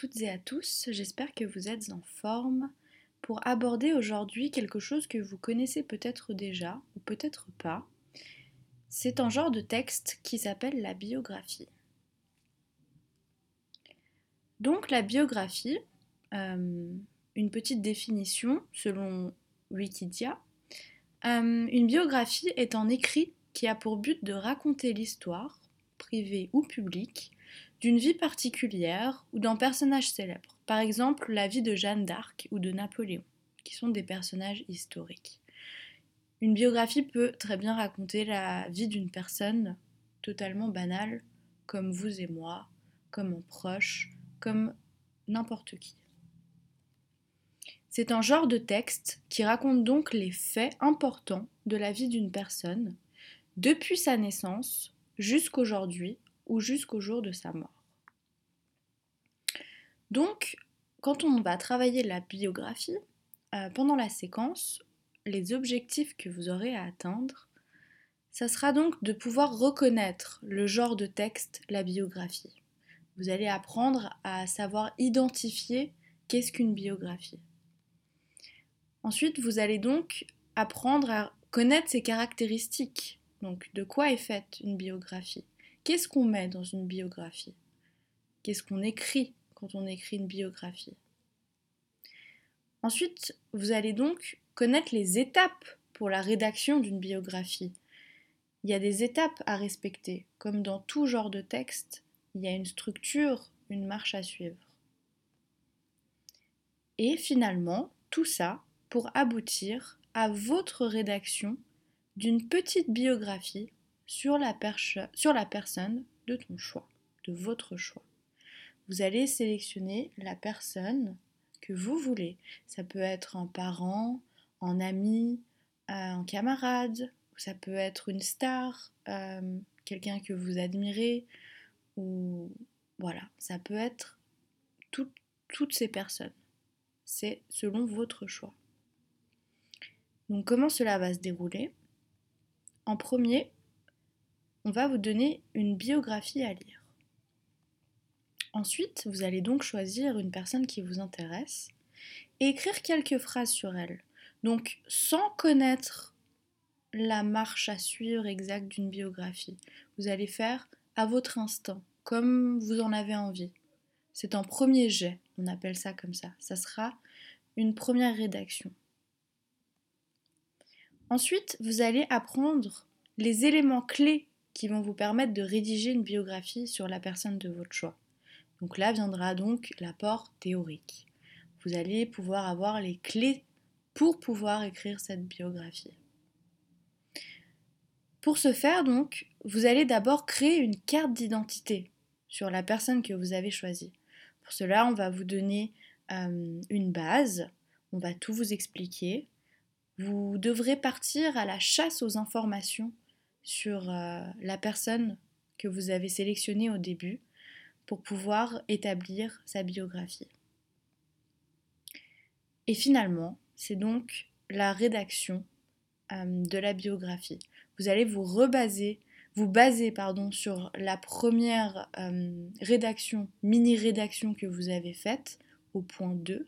toutes et à tous, j'espère que vous êtes en forme pour aborder aujourd'hui quelque chose que vous connaissez peut-être déjà ou peut-être pas. C'est un genre de texte qui s'appelle la biographie. Donc la biographie, euh, une petite définition selon Wikidia, euh, une biographie est un écrit qui a pour but de raconter l'histoire, privée ou publique, d'une vie particulière ou d'un personnage célèbre. Par exemple, la vie de Jeanne d'Arc ou de Napoléon, qui sont des personnages historiques. Une biographie peut très bien raconter la vie d'une personne totalement banale, comme vous et moi, comme mon proche, comme n'importe qui. C'est un genre de texte qui raconte donc les faits importants de la vie d'une personne, depuis sa naissance jusqu'aujourd'hui ou jusqu'au jour de sa mort. Donc, quand on va travailler la biographie, euh, pendant la séquence, les objectifs que vous aurez à atteindre, ça sera donc de pouvoir reconnaître le genre de texte, la biographie. Vous allez apprendre à savoir identifier qu'est-ce qu'une biographie. Ensuite, vous allez donc apprendre à connaître ses caractéristiques. Donc, de quoi est faite une biographie? Qu'est-ce qu'on met dans une biographie? Qu'est-ce qu'on écrit quand on écrit une biographie? Ensuite, vous allez donc connaître les étapes pour la rédaction d'une biographie. Il y a des étapes à respecter. Comme dans tout genre de texte, il y a une structure, une marche à suivre. Et finalement, tout ça pour aboutir à votre rédaction d'une petite biographie sur la, personne de ton choix, de votre choix. Vous allez sélectionner la personne que vous voulez. Ça peut être un parent, un ami, euh, un camarade, ça peut être une star, euh, quelqu'un que vous admirez, ou voilà, ça peut être toutes ces personnes. C'est selon votre choix. Donc comment cela va se dérouler? En premier, on va vous donner une biographie à lire. Ensuite, vous allez donc choisir une personne qui vous intéresse et écrire quelques phrases sur elle. Donc sans connaître la marche à suivre exacte d'une biographie, vous allez faire à votre instinct, comme vous en avez envie. C'est un premier jet, on appelle ça comme ça. Ça sera une première rédaction. Ensuite, vous allez apprendre les éléments clés qui vont vous permettre de rédiger une biographie sur la personne de votre choix. Donc là viendra donc l'apport théorique. Vous allez pouvoir avoir les clés pour pouvoir écrire cette biographie. Pour ce faire donc, vous allez d'abord créer une carte d'identité sur la personne que vous avez choisie. Pour cela, on va vous donner euh, une base, on va tout vous expliquer, vous devrez partir à la chasse aux informations sur euh, la personne que vous avez sélectionnée au début pour pouvoir établir sa biographie. Et finalement, c'est donc la rédaction euh, de la biographie. Vous allez vous rebaser, vous baser pardon, sur la première euh, rédaction, mini-rédaction que vous avez faite au point 2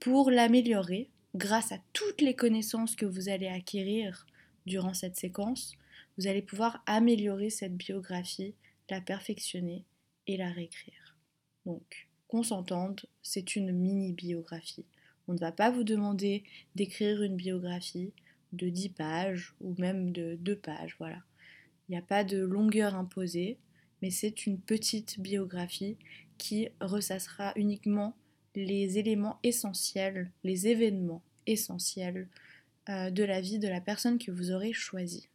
pour l'améliorer grâce à toutes les connaissances que vous allez acquérir durant cette séquence, vous allez pouvoir améliorer cette biographie, la perfectionner et la réécrire. Donc, qu'on s'entende, c'est une mini-biographie. On ne va pas vous demander d'écrire une biographie de 10 pages ou même de 2 pages, voilà. Il n'y a pas de longueur imposée, mais c'est une petite biographie qui ressassera uniquement les éléments essentiels, les événements essentiels euh, de la vie de la personne que vous aurez choisie.